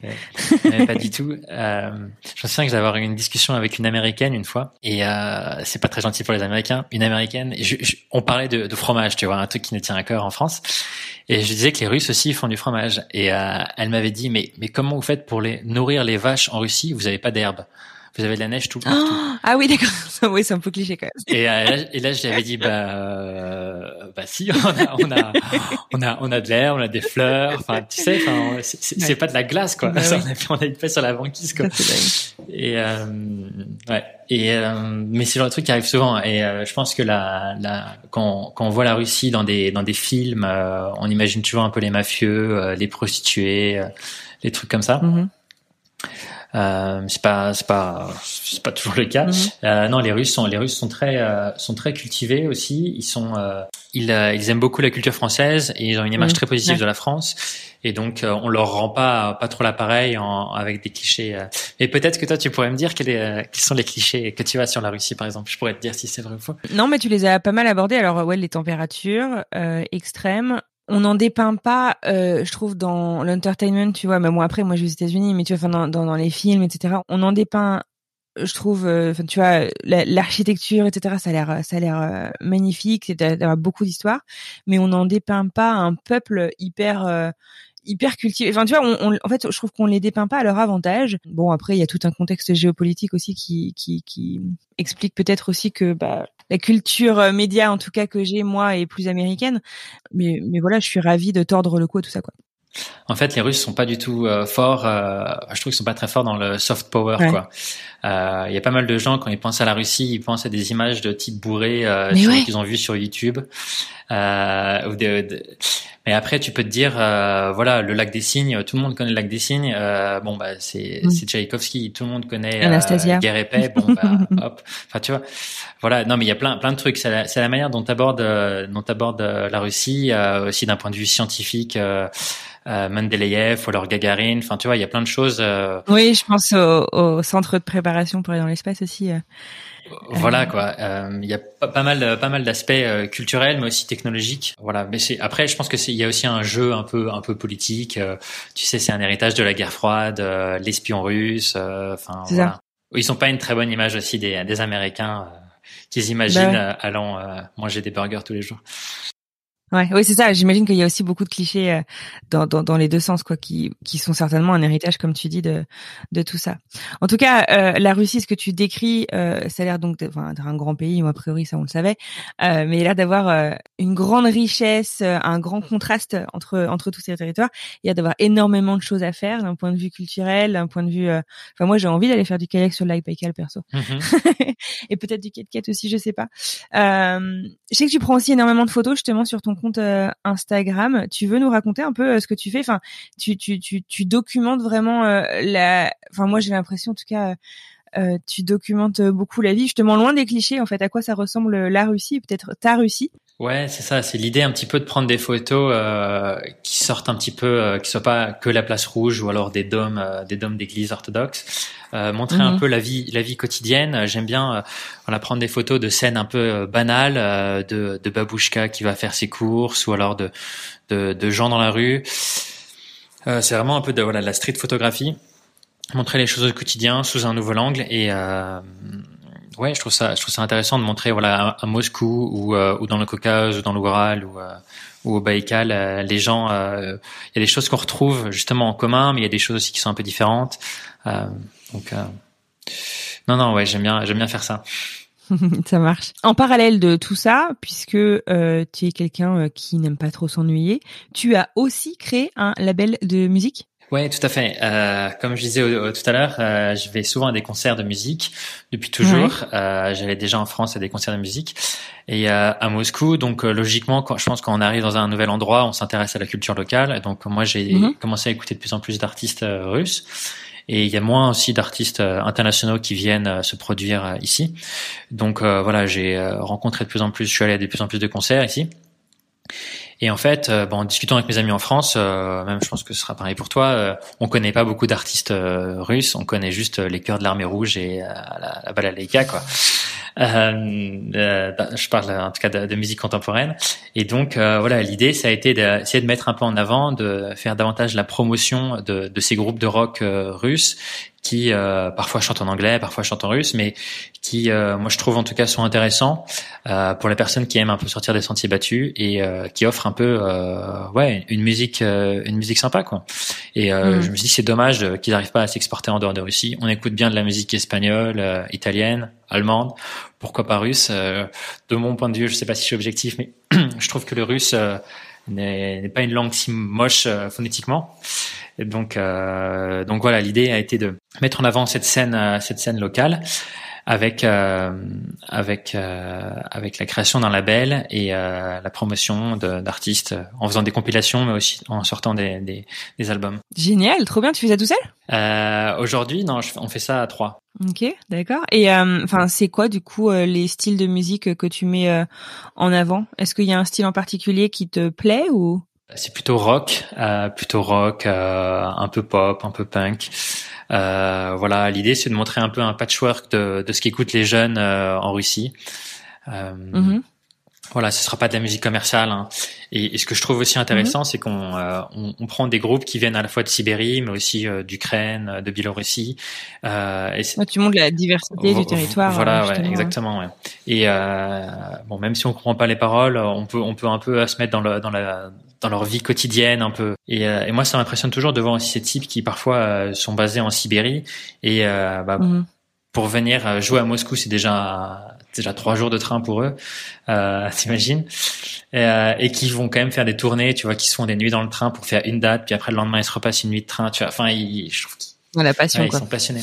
mais pas du tout. Euh, je me souviens que j'avais eu une discussion avec une américaine une fois, et euh, c'est pas très gentil pour les Américains. Une américaine, je- je- on parlait de, de fromage, tu vois, un truc qui nous tient à cœur en France. Et je disais que les Russes aussi font du fromage. Et euh, elle m'avait dit, mais mais comment vous faites pour les nourrir les vaches en Russie? Vous avez pas d'herbe. Vous avez de la neige tout le temps. Ah, ah oui, d'accord. oui, c'est un peu cliché quand même. Et, euh, là, et là, je lui avais dit, bah, euh, bah si, on a, on a, on a, on a de l'air, on a des fleurs. Enfin, tu sais, enfin, c'est- Ouais. pas de la glace, quoi. Bah Ça, oui. on a une paix sur la banquise, quoi. Ça. Et euh, ouais. Et euh, mais c'est le genre de truc qui arrive souvent. Et euh, je pense que la, la, quand, quand on voit la Russie dans des, dans des films, euh, on imagine toujours un peu les mafieux, euh, les prostituées, euh, les trucs comme ça. Mhm. Euh, c'est pas c'est pas c'est pas toujours le cas. Mhm. Euh, non, les Russes sont les Russes sont très euh, sont très cultivés aussi. Ils sont euh, ils ils aiment beaucoup la culture française et ils ont une image mhm. très positive de la France. Et donc on leur rend pas pas trop l'appareil avec des clichés. Et peut-être que toi tu pourrais me dire quels, quels sont les clichés que tu as sur la Russie par exemple. Je pourrais te dire si c'est vrai ou faux. Non, mais tu les as pas mal abordés. Alors ouais, les températures extrêmes on n'en dépeint pas, euh, je trouve, dans l'entertainment, tu vois. Mais bon, après, moi, je suis aux États-Unis, mais tu vois, dans, dans, dans, les films, etc. On en dépeint, je trouve, euh, enfin, tu vois, l'architecture, etc. Ça a l'air, ça a l'air euh, magnifique, c'est d'avoir beaucoup d'histoires, mais on n'en dépeint pas un peuple hyper hyper cultivés. Enfin, tu vois, on, en fait, je trouve qu'on les dépeint pas à leur avantage. Bon, après, il y a tout un contexte géopolitique aussi qui, qui, qui explique peut-être aussi que bah, la culture euh, média, en tout cas que j'ai moi, est plus américaine. Mais, mais voilà, je suis ravie de tordre le cou à tout ça, quoi. En fait, les Russes sont pas du tout euh, forts. Euh, je trouve qu'ils sont pas très forts dans le soft power, quoi. Euh, il y a pas mal de gens quand ils pensent à la Russie, ils pensent à des images de types bourrés euh, qu'ils ont vues sur YouTube. Euh, ou de, Mais après, tu peux te dire, euh, voilà, le lac des Cygnes, tout le monde connaît le lac des Cygnes. bon, bah, c'est mm. Tchaïkovski, tout le monde connaît Anastasia. Guerre et paix. Bon, bah, hop. Enfin, tu vois. Voilà. Non, mais il y a plein, plein de trucs. C'est la, la, manière dont tu abordes, dont abordes la Russie, aussi d'un point de vue scientifique euh, Mendeleïev ou alors Gagarine. Enfin, tu vois, il y a plein de choses. Euh, oui, je pense au, au, centre de préparation pour aller dans l'espace aussi. Euh. Voilà quoi. Il y a pas, mal, pas mal d'aspects culturels, mais aussi technologiques. Voilà. Mais c'est après, je pense que il y a aussi un jeu un peu, un peu politique. tu sais, c'est un héritage de la guerre froide, l'espion russe. Enfin, voilà. Ils sont pas une très bonne image aussi des, des Américains qu'ils imaginent bah allant manger des burgers tous les jours. Ouais, oui, c'est ça. J'imagine qu'il y a aussi beaucoup de clichés euh, dans, dans, dans, les deux sens, quoi, qui, qui sont certainement un héritage, comme tu dis, de, de tout ça. En tout cas, euh, la Russie, ce que tu décris, euh, ça a l'air donc d'être un grand pays, ou a priori ça on le savait, euh, mais il a l'air d'avoir euh, une grande richesse, un grand contraste entre entre tous ces territoires. Il y a d'avoir énormément de choses à faire d'un point de vue culturel, d'un point de vue. Enfin, moi, j'ai envie d'aller faire du kayak sur le lac Baïkal, perso, mm-hmm. et peut-être du ket aussi, je sais pas. je sais que tu prends aussi énormément de photos justement sur ton compte euh, Instagram. Tu veux nous raconter un peu euh, ce que tu fais? Enfin, tu, tu, tu, documentes vraiment euh, la. Enfin, moi, j'ai l'impression, en tout cas. tu documentes beaucoup la vie, justement loin des clichés en fait. À quoi ça ressemble la Russie, peut-être ta Russie? Ouais, c'est ça. C'est l'idée un petit peu de prendre des photos euh, qui sortent un petit peu, euh, qui soient pas que la place rouge ou alors des dômes, euh, des dômes d'église orthodoxes. Euh, montrer un mhm. peu la vie, la vie quotidienne. J'aime bien, euh, voilà, prendre des photos de scènes un peu banales, de, de babouchka qui va faire ses courses ou alors de, de, de gens dans la rue. c'est vraiment un peu de voilà de la street photographie. Montrer les choses au quotidien sous un nouvel angle et ouais, je trouve ça, je trouve ça intéressant de montrer, voilà, à, Moscou ou, euh, ou dans le Caucase ou dans l'Oural ou, euh, ou au Baïkal, euh, les gens, il y a des choses qu'on retrouve justement en commun, mais il y a des choses aussi qui sont un peu différentes. donc, non, non, ouais, j'aime bien, j'aime bien faire ça. ça marche. En parallèle de tout ça, puisque euh, tu es quelqu'un qui n'aime pas trop s'ennuyer, tu as aussi créé un label de musique? Ouais, tout à fait. Euh, comme je disais tout à l'heure, euh, je vais souvent à des concerts de musique depuis toujours. Euh, J'allais déjà en France à des concerts de musique et euh, à Moscou. Donc euh, logiquement, quand, je pense quand on arrive dans un nouvel endroit, on s'intéresse à la culture locale. Donc moi, j'ai mhm. commencé à écouter de plus en plus d'artistes russes. Et il y a moins aussi d'artistes internationaux qui viennent se produire ici. Donc voilà, j'ai rencontré de plus en plus, je suis allé à de plus en plus de concerts ici. Et en fait, euh, bon, en discutant avec mes amis en France, euh, même je pense que ce sera pareil pour toi, euh, on connaît pas beaucoup d'artistes russes, on connaît juste les chœurs de l'armée rouge et la, la balalaïka, quoi. Euh, bah, je parle en tout cas de, musique contemporaine. Et donc voilà, l'idée ça a été d'essayer de mettre un peu en avant, de faire davantage la promotion de ces groupes de rock russes qui euh, parfois chantent en anglais, parfois chantent en russe, mais qui, euh, moi je trouve en tout cas, sont intéressants euh, pour les personnes qui aiment un peu sortir des sentiers battus et qui offrent un peu, ouais, une musique, une musique sympa quoi. Et mm. je me suis dit c'est dommage qu'ils n'arrivent pas à s'exporter en dehors de Russie. On écoute bien de la musique espagnole, italienne, allemande, pourquoi pas russe. de mon point de vue, je sais pas si je suis objectif, mais je trouve que le russe n'est pas une langue si moche phonétiquement. Donc, euh, donc voilà, l'idée a été de mettre en avant cette scène, euh, cette scène locale. avec euh, avec euh, avec la création d'un label et euh, la promotion d'artistes en faisant des compilations mais aussi en sortant des, des, des albums. Génial, trop bien. Tu fais ça tout seul? Aujourd'hui, non, on fait ça à trois. Ok, d'accord. Et enfin, c'est quoi du coup les styles de musique que tu mets en avant? Est-ce qu'il y a un style en particulier qui te plaît ou? C'est plutôt rock, plutôt rock, un peu pop, un peu punk. Euh, voilà, l'idée c'est de montrer un peu un patchwork de, de ce qu'écoutent les jeunes euh, en Russie. Euh, mm-hmm. Voilà, ce sera pas de la musique commerciale. Hein. Et, ce que je trouve aussi intéressant, mm-hmm. c'est qu'on on, on, prend des groupes qui viennent à la fois de Sibérie, mais aussi d'Ukraine, de Biélorussie. Euh, et tu montres la diversité du territoire. Voilà, ouais, exactement. Ouais. Et bon, même si on comprend pas les paroles, on peut on peut un peu se mettre dans, le, dans la dans leur vie quotidienne un peu. Et, euh, et moi, ça m'impressionne toujours de voir aussi ces types qui parfois euh, sont basés en Sibérie et euh, bah, mhm. pour venir jouer à Moscou, c'est déjà déjà trois jours de train pour eux, euh, t'imagines, et, et, qui vont quand même faire des tournées, tu vois, qui se font des nuits dans le train pour faire une date, puis après le lendemain ils se repassent une nuit de train, tu vois. Enfin, ils, je trouve qu'ils, la passion, ils sont passionnés.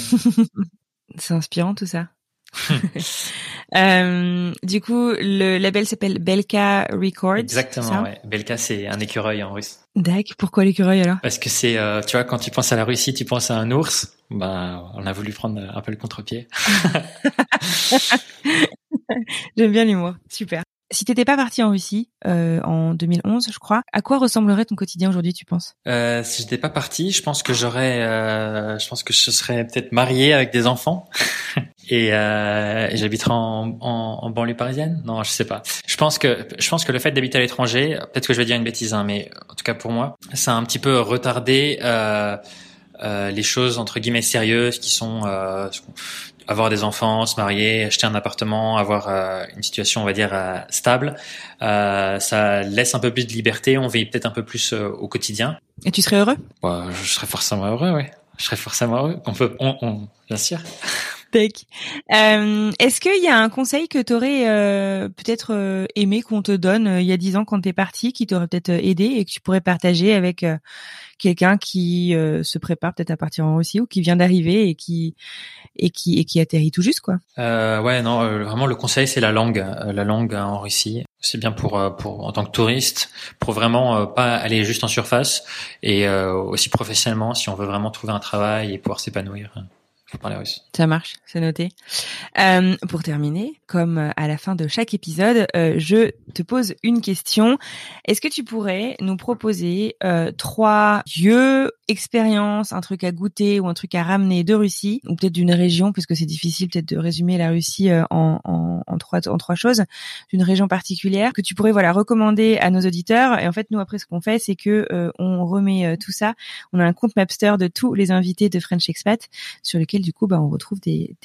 c'est inspirant tout ça. euh, du coup, le label s'appelle Belka Records. Exactement, ouais. Belka, c'est un écureuil en russe. D'accord. Pourquoi l'écureuil alors? Parce que c'est, euh, tu vois, quand tu penses à la Russie, tu penses à un ours. Bah, on a voulu prendre un peu le contre-pied. J'aime bien l'humour. Super. Si t'étais pas parti en Russie euh, en 2011, je crois, à quoi ressemblerait ton quotidien aujourd'hui, tu penses? Euh, Si j'étais pas parti, je pense que j'aurais, euh, je pense que je serais peut-être marié avec des enfants et, euh, et j'habiterais en, en, en, banlieue parisienne? Non, je sais pas. Je pense que je pense que le fait d'habiter à l'étranger, peut-être que je vais dire une bêtise, hein, mais en tout cas pour moi, ça a un petit peu retardé. Euh, euh, les choses entre guillemets sérieuses qui sont euh, avoir des enfants, se marier, acheter un appartement, avoir euh, une situation, on va dire, euh, stable, euh, ça laisse un peu plus de liberté. On vit peut-être un peu plus au quotidien. Et tu serais heureux? Bah, Je serais forcément heureux, oui. Je serais forcément heureux. On peut, on, on bien sûr. Euh, Est-ce qu'il y a un conseil que tu aurais euh, peut-être aimé qu'on te donne il y a dix ans quand t'es parti, qui t'aurait peut-être aidé et que tu pourrais partager avec quelqu'un qui se prépare peut-être à partir en Russie ou qui vient d'arriver et qui et qui et qui atterrit tout juste quoi? Euh, ouais non euh, vraiment le conseil c'est la langue euh, la langue en Russie. C'est bien pour euh, pour en tant que touriste pour vraiment pas aller juste en surface et aussi professionnellement si on veut vraiment trouver un travail et pouvoir s'épanouir Ça marche, c'est noté. Euh, pour terminer, comme à la fin de chaque épisode, euh, je te pose une question. Est-ce que tu pourrais nous proposer euh, trois lieux, expériences, un truc à goûter ou un truc à ramener de Russie, ou peut-être d'une région, puisque c'est difficile peut-être de résumer la Russie euh, en, en, en, trois en trois choses, d'une région particulière que tu pourrais voilà recommander à nos auditeurs. Et en fait, nous après, ce qu'on fait, c'est que euh, on remet tout ça. On a un compte Mapster de tous les invités de French Expat sur lequel du coup, bah, on retrouve des,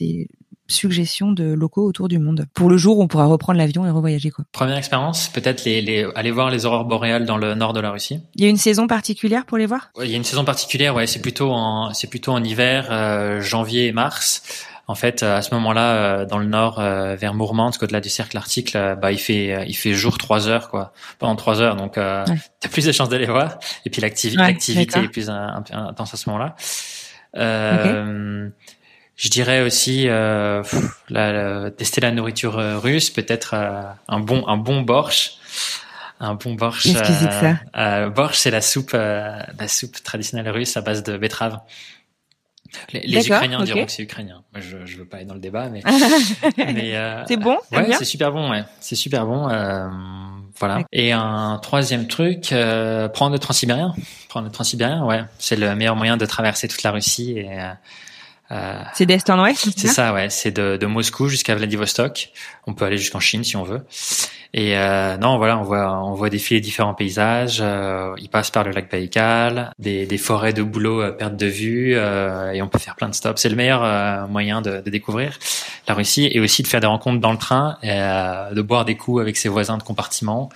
suggestions de locaux autour du monde. Pour le jour où on pourra reprendre l'avion et revoyager, quoi. Première expérience, peut-être les, aller voir les aurores boréales dans le nord de la Russie. Il y a une saison particulière pour les voir? Il y a une saison particulière, ouais. C'est plutôt en, c'est plutôt en hiver, euh, janvier et mars. En fait, à ce moment-là, euh, dans le nord, euh, vers Mourmansk, au-delà du cercle arctique, bah, il fait, il fait jour trois heures, quoi, pendant trois heures. Donc, euh, t'as plus de chances d'aller voir. Et puis l'activité est plus intense à ce moment-là. Euh, Je dirais aussi euh, la, tester la nourriture euh, russe, peut-être euh, un bon un bon borsch. Un bon borsch. Qu'est-ce que c'est que ça? euh, Borsch, c'est la soupe la soupe traditionnelle russe à base de betterave. Les, les Ukrainiens diront que c'est ukrainien. Je, je veux pas aller dans le débat, mais, mais c'est bon? Ouais, c'est super bon. Ouais, c'est super bon. Euh, voilà. Et un troisième truc, euh, prendre le transsibérien. Prendre le transsibérien, ouais, c'est le meilleur moyen de traverser toute la Russie et euh, c'est d'est en ouest C'est ça, ouais. C'est de, de Moscou jusqu'à Vladivostok. On peut aller jusqu'en Chine si on veut. Et euh, non, voilà, on voit, on voit défiler différents paysages. Euh, il passe par le lac Baïkal, des, des forêts de bouleaux à perte de vue, euh, et on peut faire plein de stops. C'est le meilleur euh, moyen de, de, découvrir la Russie et aussi de faire des rencontres dans le train, et, euh, de boire des coups avec ses voisins de compartiment.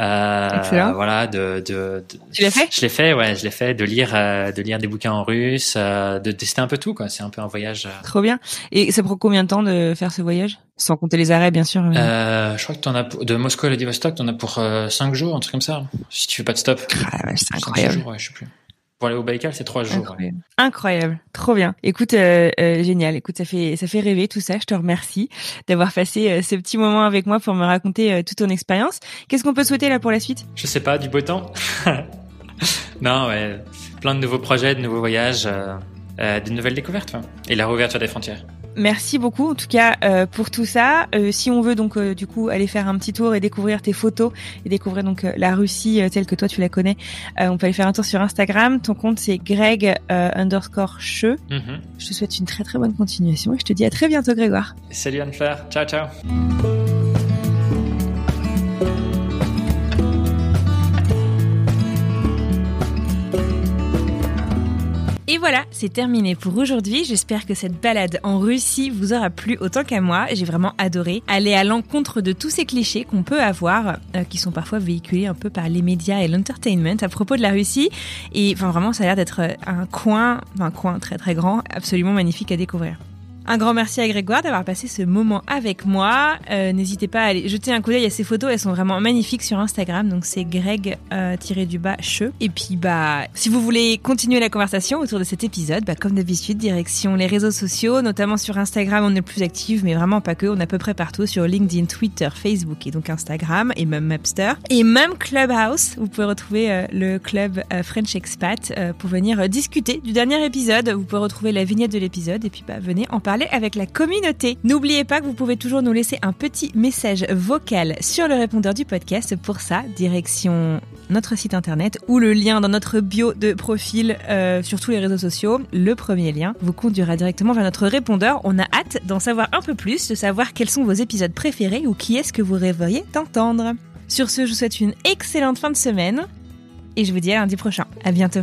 Euh, voilà, de, de, de tu l'as fait? Je l'ai fait, ouais, je l'ai fait. De lire, euh, de lire des bouquins en russe, euh, de tester un peu tout, quoi. C'est un peu un voyage. Euh. Trop bien. Et ça prend combien de temps de faire ce voyage? Sans compter les arrêts, bien sûr. Euh, je crois que t'en as de Moscou à Vladivostok, t'en as pour 5 jours, un truc comme ça. Si tu fais pas de stop. Ah ouais, c'est incroyable. ouais, je sais plus. Pour aller au Baïkal, c'est trois jours. Incroyable. Incroyable. trop bien. Écoute, euh, euh, génial. Écoute, ça fait ça fait rêver tout ça. Je te remercie d'avoir passé euh, ce petit moment avec moi pour me raconter toute ton expérience. Qu'est-ce qu'on peut souhaiter là pour la suite? Je sais pas, du beau temps. non, ouais, plein de nouveaux projets, de nouveaux voyages, de nouvelles découvertes, et la réouverture des frontières. Merci beaucoup en tout cas euh, pour tout ça. Euh, si on veut donc euh, du coup aller faire un petit tour et découvrir tes photos et découvrir donc la Russie telle que toi tu la connais, on peut aller faire un tour sur Instagram. Ton compte c'est Greg underscore che. Mhm. Je te souhaite une très très bonne continuation et je te dis à très bientôt Grégoire. Salut Anne-Fleur, ciao ciao. Et voilà, c'est terminé pour aujourd'hui. J'espère que cette balade en Russie vous aura plu autant qu'à moi. J'ai vraiment adoré aller à l'encontre de tous ces clichés qu'on peut avoir, euh, qui sont parfois véhiculés un peu par les médias et l'entertainment à propos de la Russie. Et enfin vraiment, ça a l'air d'être un coin, un coin très très grand, absolument magnifique à découvrir. Un grand merci à Grégoire d'avoir passé ce moment avec moi. Euh, n'hésitez pas à aller jeter un coup d'œil à ces photos, elles sont vraiment magnifiques sur Instagram. Donc c'est Greg euh. Et puis bah si vous voulez continuer la conversation autour de cet épisode, bah, comme d'habitude direction les réseaux sociaux, notamment sur Instagram on est plus actif, mais vraiment pas que. On est à peu près partout sur LinkedIn, Twitter, Facebook et donc Instagram et même Mapster et même Clubhouse. Vous pouvez retrouver euh, le club French Expat pour venir discuter du dernier épisode. Vous pouvez retrouver la vignette de l'épisode et puis bah venez en avec la communauté. N'oubliez pas que vous pouvez toujours nous laisser un petit message vocal sur le répondeur du podcast. Pour ça, direction notre site internet ou le lien dans notre bio de profil euh, sur tous les réseaux sociaux. Le premier lien vous conduira directement vers notre répondeur. On a hâte d'en savoir un peu plus, de savoir quels sont vos épisodes préférés ou qui est-ce que vous rêveriez d'entendre. Sur ce, je vous souhaite une excellente fin de semaine et je vous dis à lundi prochain. À bientôt.